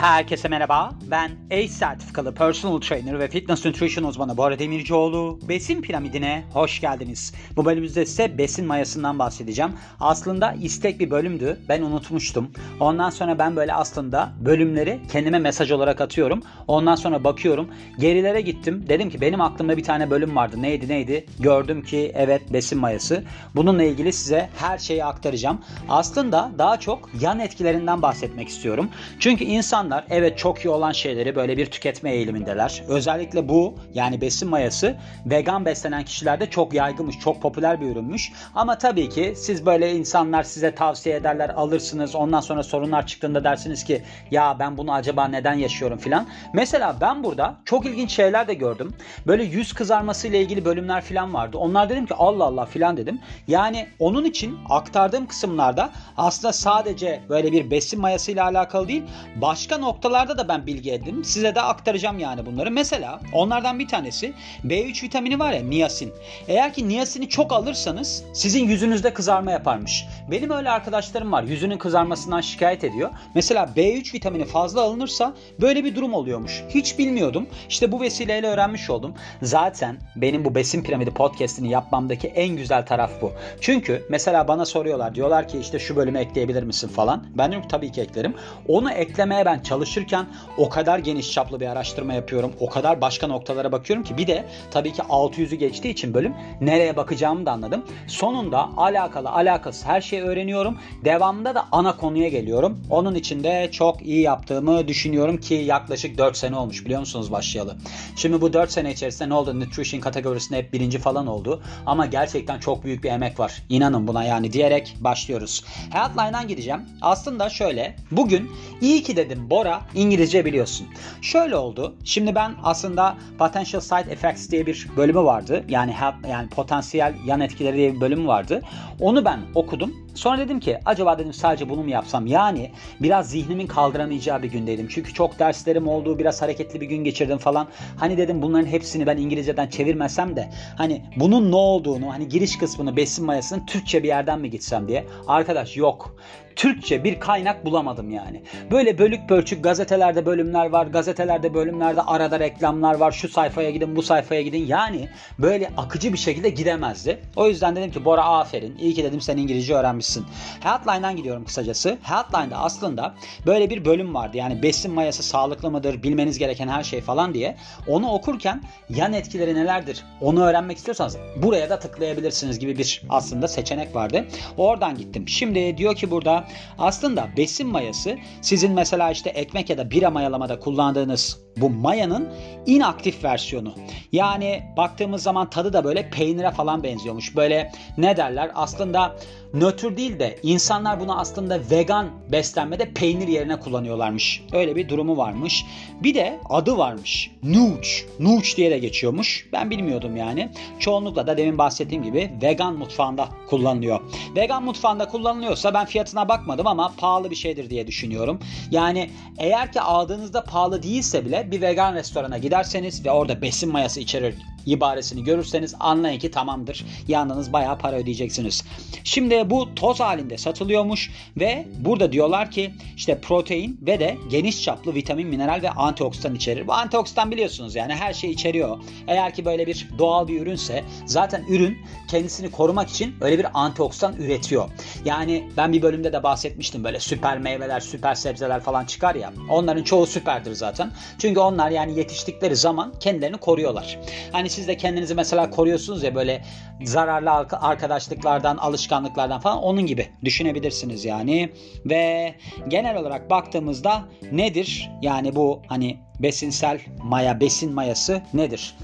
Herkese merhaba. Ben ACE sertifikalı personal trainer ve fitness nutrition uzmanı Bora Demircioğlu. Besin piramidine hoş geldiniz. Bu bölümümüzde size besin mayasından bahsedeceğim. Aslında istek bir bölümdü. Ben unutmuştum. Ondan sonra ben böyle aslında bölümleri kendime mesaj olarak atıyorum. Ondan sonra bakıyorum. Gerilere gittim. Dedim ki benim aklımda bir tane bölüm vardı. Neydi neydi? Gördüm ki evet besin mayası. Bununla ilgili size her şeyi aktaracağım. Aslında daha çok yan etkilerinden bahsetmek istiyorum. Çünkü insan insanlar evet çok iyi olan şeyleri böyle bir tüketme eğilimindeler. Özellikle bu yani besin mayası vegan beslenen kişilerde çok yaygınmış, çok popüler bir ürünmüş. Ama tabii ki siz böyle insanlar size tavsiye ederler, alırsınız. Ondan sonra sorunlar çıktığında dersiniz ki ya ben bunu acaba neden yaşıyorum filan. Mesela ben burada çok ilginç şeyler de gördüm. Böyle yüz kızarması ile ilgili bölümler filan vardı. Onlar dedim ki Allah Allah filan dedim. Yani onun için aktardığım kısımlarda aslında sadece böyle bir besin mayası ile alakalı değil, başka başka noktalarda da ben bilgi edindim. Size de aktaracağım yani bunları. Mesela onlardan bir tanesi B3 vitamini var ya niyasin. Eğer ki niyasini çok alırsanız sizin yüzünüzde kızarma yaparmış. Benim öyle arkadaşlarım var yüzünün kızarmasından şikayet ediyor. Mesela B3 vitamini fazla alınırsa böyle bir durum oluyormuş. Hiç bilmiyordum. İşte bu vesileyle öğrenmiş oldum. Zaten benim bu besin piramidi podcast'ini yapmamdaki en güzel taraf bu. Çünkü mesela bana soruyorlar diyorlar ki işte şu bölümü ekleyebilir misin falan. Ben diyorum tabii ki eklerim. Onu eklemeye ben çalışırken o kadar geniş çaplı bir araştırma yapıyorum. O kadar başka noktalara bakıyorum ki bir de tabii ki 600'ü geçtiği için bölüm nereye bakacağımı da anladım. Sonunda alakalı alakası her şeyi öğreniyorum. Devamında da ana konuya geliyorum. Onun için de çok iyi yaptığımı düşünüyorum ki yaklaşık 4 sene olmuş biliyor musunuz başlayalı. Şimdi bu 4 sene içerisinde ne oldu? Nutrition kategorisinde hep birinci falan oldu. Ama gerçekten çok büyük bir emek var. İnanın buna yani diyerek başlıyoruz. Healthline'dan gideceğim. Aslında şöyle. Bugün iyi ki dedim Bora İngilizce biliyorsun. Şöyle oldu. Şimdi ben aslında Potential Side Effects diye bir bölümü vardı. Yani yani potansiyel yan etkileri diye bir bölümü vardı. Onu ben okudum. Sonra dedim ki acaba dedim sadece bunu mu yapsam? Yani biraz zihnimin kaldıramayacağı bir gündeydim. Çünkü çok derslerim oldu, biraz hareketli bir gün geçirdim falan. Hani dedim bunların hepsini ben İngilizceden çevirmesem de hani bunun ne olduğunu, hani giriş kısmını, besin mayasını Türkçe bir yerden mi gitsem diye. Arkadaş yok. Türkçe bir kaynak bulamadım yani. Böyle bölük pörçük gazetelerde bölümler var. Gazetelerde bölümlerde arada reklamlar var. Şu sayfaya gidin bu sayfaya gidin. Yani böyle akıcı bir şekilde gidemezdi. O yüzden dedim ki Bora aferin. İyi ki dedim sen İngilizce öğrenmişsin. Healthline'dan gidiyorum kısacası. Healthline'da aslında böyle bir bölüm vardı. Yani besin mayası sağlıklı mıdır? Bilmeniz gereken her şey falan diye. Onu okurken yan etkileri nelerdir? Onu öğrenmek istiyorsanız buraya da tıklayabilirsiniz gibi bir aslında seçenek vardı. Oradan gittim. Şimdi diyor ki burada aslında besin mayası sizin mesela işte ekmek ya da bira mayalamada kullandığınız bu mayanın inaktif versiyonu. Yani baktığımız zaman tadı da böyle peynire falan benziyormuş. Böyle ne derler aslında nötr değil de insanlar bunu aslında vegan beslenmede peynir yerine kullanıyorlarmış. Öyle bir durumu varmış. Bir de adı varmış. Nooch. Nooch diye de geçiyormuş. Ben bilmiyordum yani. Çoğunlukla da demin bahsettiğim gibi vegan mutfağında kullanılıyor. Vegan mutfağında kullanılıyorsa ben fiyatına bakmadım ama pahalı bir şeydir diye düşünüyorum. Yani eğer ki aldığınızda pahalı değilse bile bir vegan restorana giderseniz ve orada besin mayası içerir ibaresini görürseniz anlayın ki tamamdır. Yandınız bayağı para ödeyeceksiniz. Şimdi bu toz halinde satılıyormuş ve burada diyorlar ki işte protein ve de geniş çaplı vitamin, mineral ve antioksidan içerir. Bu antioksidan biliyorsunuz yani her şey içeriyor. Eğer ki böyle bir doğal bir ürünse zaten ürün kendisini korumak için öyle bir antioksidan üretiyor. Yani ben bir bölümde de bahsetmiştim böyle süper meyveler, süper sebzeler falan çıkar ya. Onların çoğu süperdir zaten. Çünkü onlar yani yetiştikleri zaman kendilerini koruyorlar. Hani siz de kendinizi mesela koruyorsunuz ya böyle zararlı arkadaşlıklardan, alışkanlıklardan falan onun gibi düşünebilirsiniz yani. Ve genel olarak baktığımızda nedir? Yani bu hani besinsel maya, besin mayası nedir?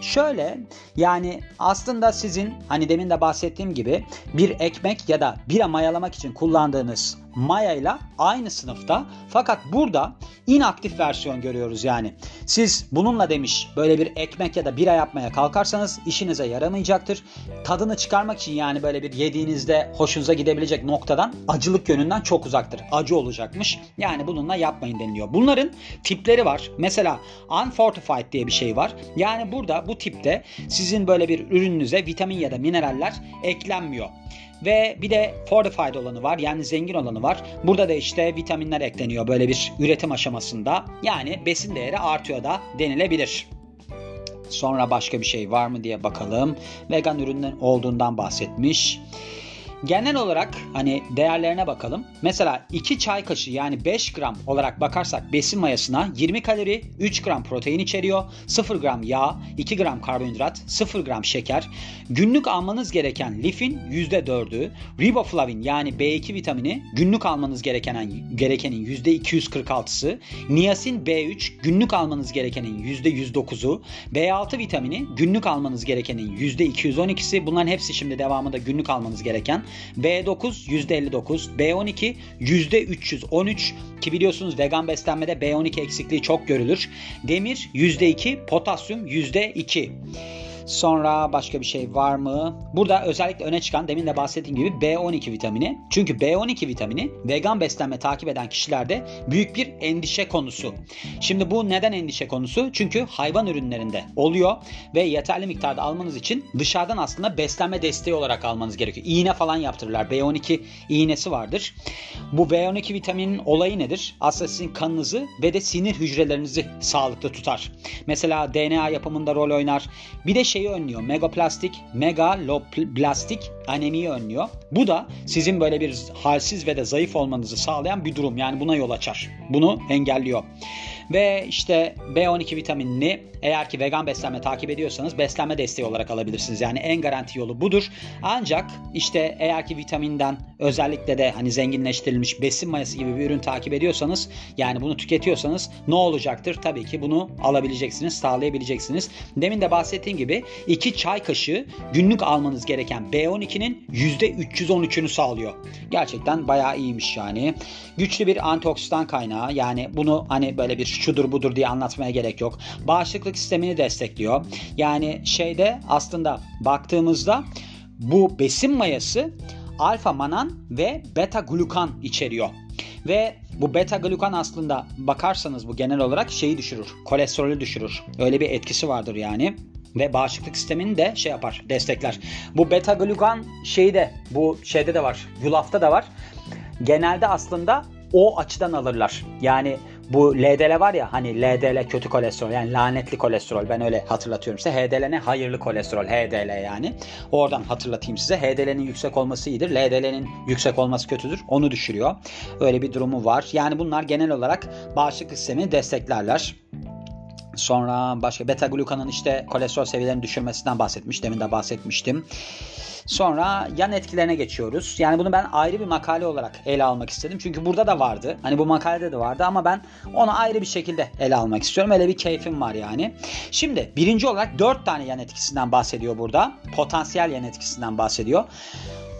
Şöyle yani aslında sizin hani demin de bahsettiğim gibi bir ekmek ya da bira mayalamak için kullandığınız maya ile aynı sınıfta fakat burada inaktif versiyon görüyoruz yani. Siz bununla demiş böyle bir ekmek ya da bira yapmaya kalkarsanız işinize yaramayacaktır. Tadını çıkarmak için yani böyle bir yediğinizde hoşunuza gidebilecek noktadan acılık yönünden çok uzaktır. Acı olacakmış. Yani bununla yapmayın deniliyor. Bunların tipleri var. Mesela unfortified diye bir şey var. Yani burada bu tipte sizin böyle bir ürününüze vitamin ya da mineraller eklenmiyor. Ve bir de fortified olanı var yani zengin olanı var. Burada da işte vitaminler ekleniyor böyle bir üretim aşamasında. Yani besin değeri artıyor da denilebilir. Sonra başka bir şey var mı diye bakalım. Vegan ürünler olduğundan bahsetmiş. Genel olarak hani değerlerine bakalım. Mesela 2 çay kaşığı yani 5 gram olarak bakarsak besin mayasına 20 kalori, 3 gram protein içeriyor, 0 gram yağ, 2 gram karbonhidrat, 0 gram şeker. Günlük almanız gereken lifin %4'ü, riboflavin yani B2 vitamini günlük almanız gereken gerekenin %246'sı, niasin B3 günlük almanız gerekenin %109'u, B6 vitamini günlük almanız gerekenin %212'si. Bunların hepsi şimdi devamında günlük almanız gereken. B9 %59, B12 %313 ki biliyorsunuz vegan beslenmede B12 eksikliği çok görülür. Demir %2, potasyum %2. Sonra başka bir şey var mı? Burada özellikle öne çıkan demin de bahsettiğim gibi B12 vitamini. Çünkü B12 vitamini vegan beslenme takip eden kişilerde büyük bir endişe konusu. Şimdi bu neden endişe konusu? Çünkü hayvan ürünlerinde oluyor ve yeterli miktarda almanız için dışarıdan aslında beslenme desteği olarak almanız gerekiyor. İğne falan yaptırırlar. B12 iğnesi vardır. Bu B12 vitaminin olayı nedir? Aslında sizin kanınızı ve de sinir hücrelerinizi sağlıklı tutar. Mesela DNA yapımında rol oynar. Bir de şeyi önlüyor. Megaplastik, megaloblastik anemiyi önlüyor. Bu da sizin böyle bir halsiz ve de zayıf olmanızı sağlayan bir durum. Yani buna yol açar. Bunu engelliyor. Ve işte B12 vitaminini eğer ki vegan beslenme takip ediyorsanız beslenme desteği olarak alabilirsiniz. Yani en garanti yolu budur. Ancak işte eğer ki vitaminden özellikle de hani zenginleştirilmiş besin mayası gibi bir ürün takip ediyorsanız yani bunu tüketiyorsanız ne olacaktır? Tabii ki bunu alabileceksiniz, sağlayabileceksiniz. Demin de bahsettiğim gibi 2 çay kaşığı günlük almanız gereken B12'nin %313'ünü sağlıyor. Gerçekten bayağı iyiymiş yani. Güçlü bir antioksidan kaynağı yani bunu hani böyle bir şudur budur diye anlatmaya gerek yok. Bağışıklık sistemini destekliyor. Yani şeyde aslında baktığımızda bu besin mayası alfa manan ve beta glukan içeriyor. Ve bu beta glukan aslında bakarsanız bu genel olarak şeyi düşürür. Kolesterolü düşürür. Öyle bir etkisi vardır yani ve bağışıklık sistemini de şey yapar, destekler. Bu beta glukan şeyi de bu şeyde de var. Yulafta da var. Genelde aslında o açıdan alırlar. Yani bu LDL var ya hani LDL kötü kolesterol yani lanetli kolesterol ben öyle hatırlatıyorum size. HDL ne? Hayırlı kolesterol HDL yani. Oradan hatırlatayım size. HDL'nin yüksek olması iyidir. LDL'nin yüksek olması kötüdür. Onu düşürüyor. Öyle bir durumu var. Yani bunlar genel olarak bağışıklık sistemini desteklerler. Sonra başka beta glukanın işte kolesterol seviyelerini düşürmesinden bahsetmiş. Demin de bahsetmiştim. Sonra yan etkilerine geçiyoruz. Yani bunu ben ayrı bir makale olarak ele almak istedim. Çünkü burada da vardı. Hani bu makalede de vardı ama ben onu ayrı bir şekilde ele almak istiyorum. Öyle bir keyfim var yani. Şimdi birinci olarak dört tane yan etkisinden bahsediyor burada. Potansiyel yan etkisinden bahsediyor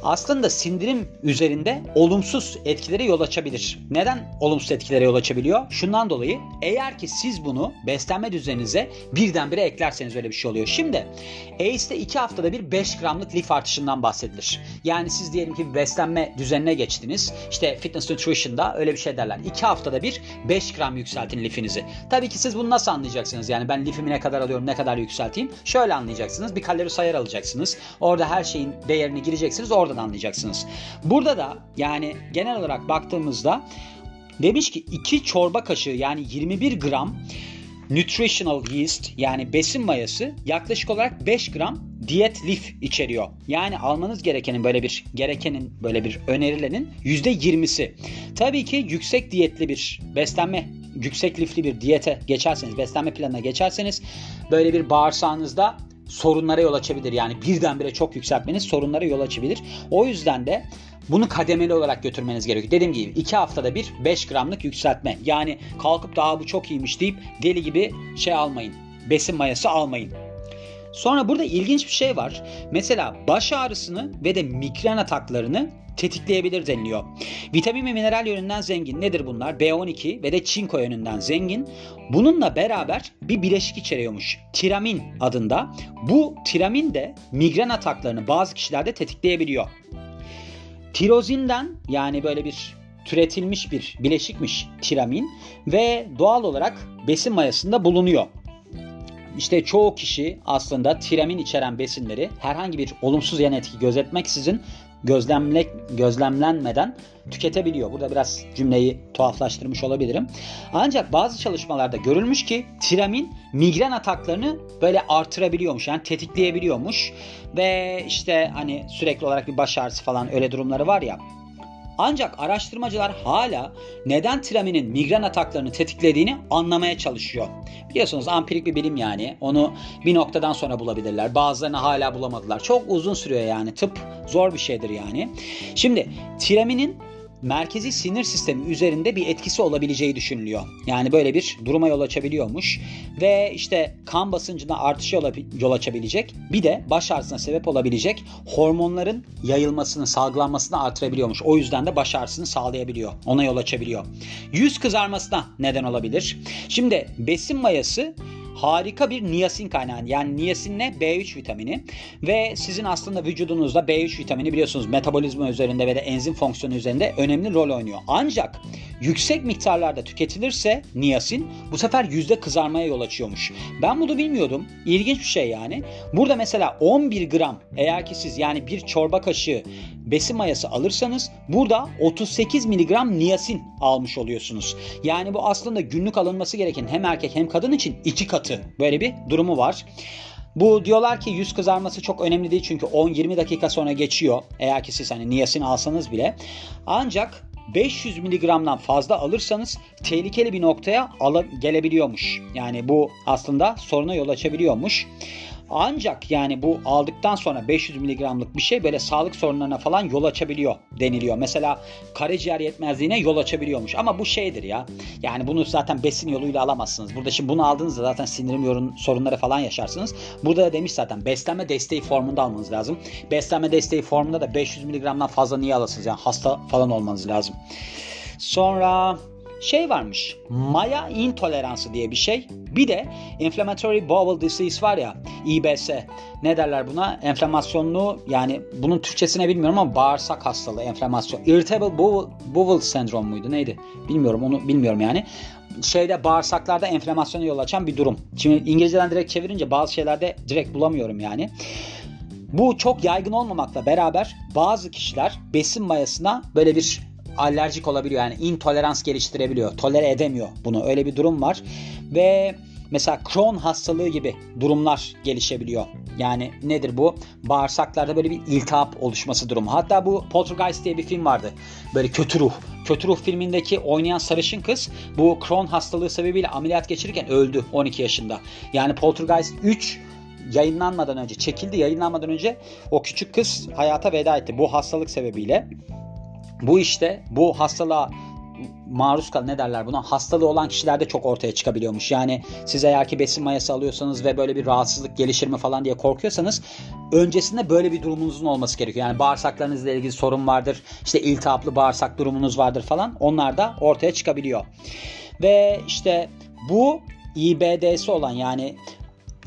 aslında sindirim üzerinde olumsuz etkilere yol açabilir. Neden olumsuz etkilere yol açabiliyor? Şundan dolayı eğer ki siz bunu beslenme düzeninize birdenbire eklerseniz öyle bir şey oluyor. Şimdi ACE'de 2 haftada bir 5 gramlık lif artışından bahsedilir. Yani siz diyelim ki beslenme düzenine geçtiniz. İşte Fitness Nutrition'da öyle bir şey derler. 2 haftada bir 5 gram yükseltin lifinizi. Tabii ki siz bunu nasıl anlayacaksınız? Yani ben lifimi ne kadar alıyorum, ne kadar yükselteyim? Şöyle anlayacaksınız. Bir kalori sayar alacaksınız. Orada her şeyin değerini gireceksiniz. Orada oradan anlayacaksınız. Burada da yani genel olarak baktığımızda demiş ki 2 çorba kaşığı yani 21 gram nutritional yeast yani besin mayası yaklaşık olarak 5 gram diyet lif içeriyor. Yani almanız gerekenin böyle bir gerekenin böyle bir önerilenin %20'si. Tabii ki yüksek diyetli bir beslenme yüksek lifli bir diyete geçerseniz, beslenme planına geçerseniz böyle bir bağırsağınızda sorunlara yol açabilir. Yani birdenbire çok yükseltmeniz sorunlara yol açabilir. O yüzden de bunu kademeli olarak götürmeniz gerekiyor. Dediğim gibi 2 haftada bir 5 gramlık yükseltme. Yani kalkıp daha bu çok iyiymiş deyip deli gibi şey almayın. Besin mayası almayın. Sonra burada ilginç bir şey var. Mesela baş ağrısını ve de migren ataklarını tetikleyebilir deniliyor. Vitamin ve mineral yönünden zengin. Nedir bunlar? B12 ve de çinko yönünden zengin. Bununla beraber bir bileşik içeriyormuş. Tiramin adında. Bu tiramin de migren ataklarını bazı kişilerde tetikleyebiliyor. Tirozinden yani böyle bir türetilmiş bir bileşikmiş tiramin ve doğal olarak besin mayasında bulunuyor. İşte çoğu kişi aslında tiramin içeren besinleri herhangi bir olumsuz yan etki gözetmeksizin gözlemle, gözlemlenmeden tüketebiliyor. Burada biraz cümleyi tuhaflaştırmış olabilirim. Ancak bazı çalışmalarda görülmüş ki tiramin migren ataklarını böyle artırabiliyormuş. Yani tetikleyebiliyormuş. Ve işte hani sürekli olarak bir baş ağrısı falan öyle durumları var ya. Ancak araştırmacılar hala neden tiraminin migren ataklarını tetiklediğini anlamaya çalışıyor. Biliyorsunuz ampirik bir bilim yani. Onu bir noktadan sonra bulabilirler. Bazılarını hala bulamadılar. Çok uzun sürüyor yani. Tıp zor bir şeydir yani. Şimdi tiraminin merkezi sinir sistemi üzerinde bir etkisi olabileceği düşünülüyor. Yani böyle bir duruma yol açabiliyormuş ve işte kan basıncına artışa yol açabilecek bir de baş ağrısına sebep olabilecek hormonların yayılmasını, salgılanmasını artırabiliyormuş. O yüzden de baş ağrısını sağlayabiliyor. Ona yol açabiliyor. Yüz kızarmasına neden olabilir. Şimdi besin mayası harika bir niyasin kaynağı. Yani niyasin ne? B3 vitamini. Ve sizin aslında vücudunuzda B3 vitamini biliyorsunuz metabolizma üzerinde ve de enzim fonksiyonu üzerinde önemli rol oynuyor. Ancak yüksek miktarlarda tüketilirse niyasin bu sefer yüzde kızarmaya yol açıyormuş. Ben bunu bilmiyordum. İlginç bir şey yani. Burada mesela 11 gram eğer ki siz yani bir çorba kaşığı besin mayası alırsanız burada 38 miligram niyasin almış oluyorsunuz. Yani bu aslında günlük alınması gereken hem erkek hem kadın için iki katı böyle bir durumu var. Bu diyorlar ki yüz kızarması çok önemli değil çünkü 10-20 dakika sonra geçiyor. Eğer ki siz hani niyasin alsanız bile. Ancak 500 miligramdan fazla alırsanız tehlikeli bir noktaya gelebiliyormuş. Yani bu aslında soruna yol açabiliyormuş. Ancak yani bu aldıktan sonra 500 miligramlık bir şey böyle sağlık sorunlarına falan yol açabiliyor deniliyor. Mesela karaciğer yetmezliğine yol açabiliyormuş. Ama bu şeydir ya. Yani bunu zaten besin yoluyla alamazsınız. Burada şimdi bunu aldığınızda zaten sindirim yorun, sorunları falan yaşarsınız. Burada da demiş zaten beslenme desteği formunda almanız lazım. Beslenme desteği formunda da 500 miligramdan fazla niye alasınız? Yani hasta falan olmanız lazım. Sonra şey varmış. Maya intoleransı diye bir şey. Bir de inflammatory bowel disease var ya IBS. Ne derler buna? Enflamasyonlu yani bunun Türkçesine bilmiyorum ama bağırsak hastalığı enflamasyon. Irritable bowel, bowel sendrom muydu neydi? Bilmiyorum onu bilmiyorum yani şeyde bağırsaklarda enflamasyona yol açan bir durum. Şimdi İngilizceden direkt çevirince bazı şeylerde direkt bulamıyorum yani. Bu çok yaygın olmamakla beraber bazı kişiler besin mayasına böyle bir alerjik olabiliyor. Yani intolerans geliştirebiliyor. Tolere edemiyor bunu. Öyle bir durum var. Ve mesela Crohn hastalığı gibi durumlar gelişebiliyor. Yani nedir bu? Bağırsaklarda böyle bir iltihap oluşması durumu. Hatta bu Poltergeist diye bir film vardı. Böyle kötü ruh. Kötü Ruh filmindeki oynayan sarışın kız bu Crohn hastalığı sebebiyle ameliyat geçirirken öldü 12 yaşında. Yani Poltergeist 3 yayınlanmadan önce çekildi yayınlanmadan önce o küçük kız hayata veda etti bu hastalık sebebiyle. Bu işte bu hastalığa maruz kal ne derler buna hastalığı olan kişilerde çok ortaya çıkabiliyormuş. Yani siz eğer ki besin mayası alıyorsanız ve böyle bir rahatsızlık gelişir mi falan diye korkuyorsanız öncesinde böyle bir durumunuzun olması gerekiyor. Yani bağırsaklarınızla ilgili sorun vardır. işte iltihaplı bağırsak durumunuz vardır falan. Onlar da ortaya çıkabiliyor. Ve işte bu IBD'si olan yani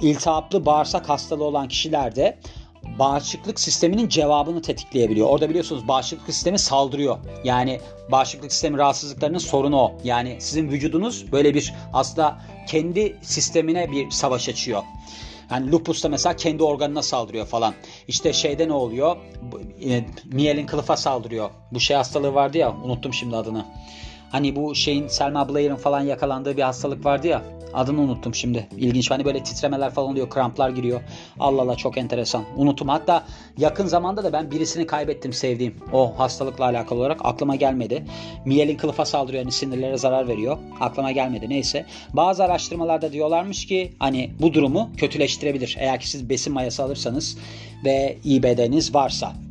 iltihaplı bağırsak hastalığı olan kişilerde bağışıklık sisteminin cevabını tetikleyebiliyor. Orada biliyorsunuz bağışıklık sistemi saldırıyor. Yani bağışıklık sistemi rahatsızlıklarının sorunu o. Yani sizin vücudunuz böyle bir aslında kendi sistemine bir savaş açıyor. Yani lupusta mesela kendi organına saldırıyor falan. İşte şeyde ne oluyor? E, miyelin kılıfa saldırıyor. Bu şey hastalığı vardı ya unuttum şimdi adını. Hani bu şeyin Selma Blair'ın falan yakalandığı bir hastalık vardı ya. Adını unuttum şimdi. İlginç. Hani böyle titremeler falan oluyor. Kramplar giriyor. Allah Allah çok enteresan. Unuttum. Hatta yakın zamanda da ben birisini kaybettim sevdiğim. O hastalıkla alakalı olarak aklıma gelmedi. Miyelin kılıfa saldırıyor. Yani sinirlere zarar veriyor. Aklıma gelmedi. Neyse. Bazı araştırmalarda diyorlarmış ki hani bu durumu kötüleştirebilir. Eğer ki siz besin mayası alırsanız ve IBD'niz varsa.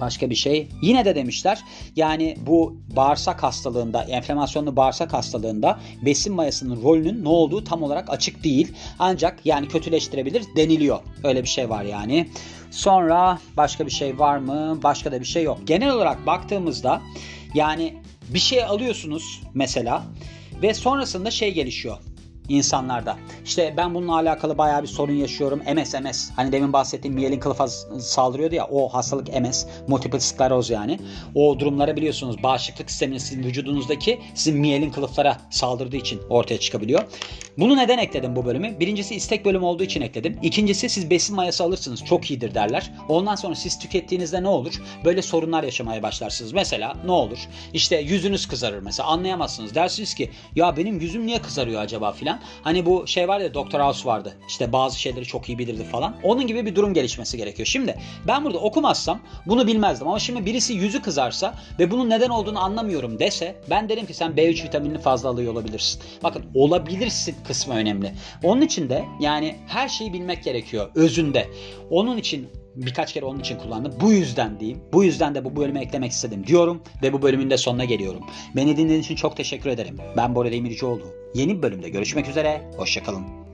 Başka bir şey. Yine de demişler yani bu bağırsak hastalığında, enflamasyonlu bağırsak hastalığında besin mayasının rolünün ne olduğu tam olarak açık değil. Ancak yani kötüleştirebilir deniliyor. Öyle bir şey var yani. Sonra başka bir şey var mı? Başka da bir şey yok. Genel olarak baktığımızda yani bir şey alıyorsunuz mesela ve sonrasında şey gelişiyor. İnsanlarda. İşte ben bununla alakalı bayağı bir sorun yaşıyorum. MS MS. Hani demin bahsettiğim miyelin kılıfa saldırıyordu ya o hastalık MS. Multiple skleroz yani. O durumlara biliyorsunuz bağışıklık sisteminiz sizin vücudunuzdaki sizin miyelin kılıflara saldırdığı için ortaya çıkabiliyor. Bunu neden ekledim bu bölümü? Birincisi istek bölümü olduğu için ekledim. İkincisi siz besin mayası alırsınız. Çok iyidir derler. Ondan sonra siz tükettiğinizde ne olur? Böyle sorunlar yaşamaya başlarsınız. Mesela ne olur? İşte yüzünüz kızarır mesela. Anlayamazsınız. Dersiniz ki ya benim yüzüm niye kızarıyor acaba filan. Hani bu şey var ya Doktor House vardı. İşte bazı şeyleri çok iyi bilirdi falan. Onun gibi bir durum gelişmesi gerekiyor. Şimdi ben burada okumazsam bunu bilmezdim. Ama şimdi birisi yüzü kızarsa ve bunun neden olduğunu anlamıyorum dese ben derim ki sen B3 vitaminini fazla alıyor olabilirsin. Bakın olabilirsin kısmı önemli. Onun için de yani her şeyi bilmek gerekiyor özünde. Onun için birkaç kere onun için kullandım. Bu yüzden diyeyim. Bu yüzden de bu bölüme eklemek istedim diyorum ve bu bölümün de sonuna geliyorum. Beni dinlediğiniz için çok teşekkür ederim. Ben Bora Demircioğlu. Yeni bir bölümde görüşmek üzere. Hoşçakalın.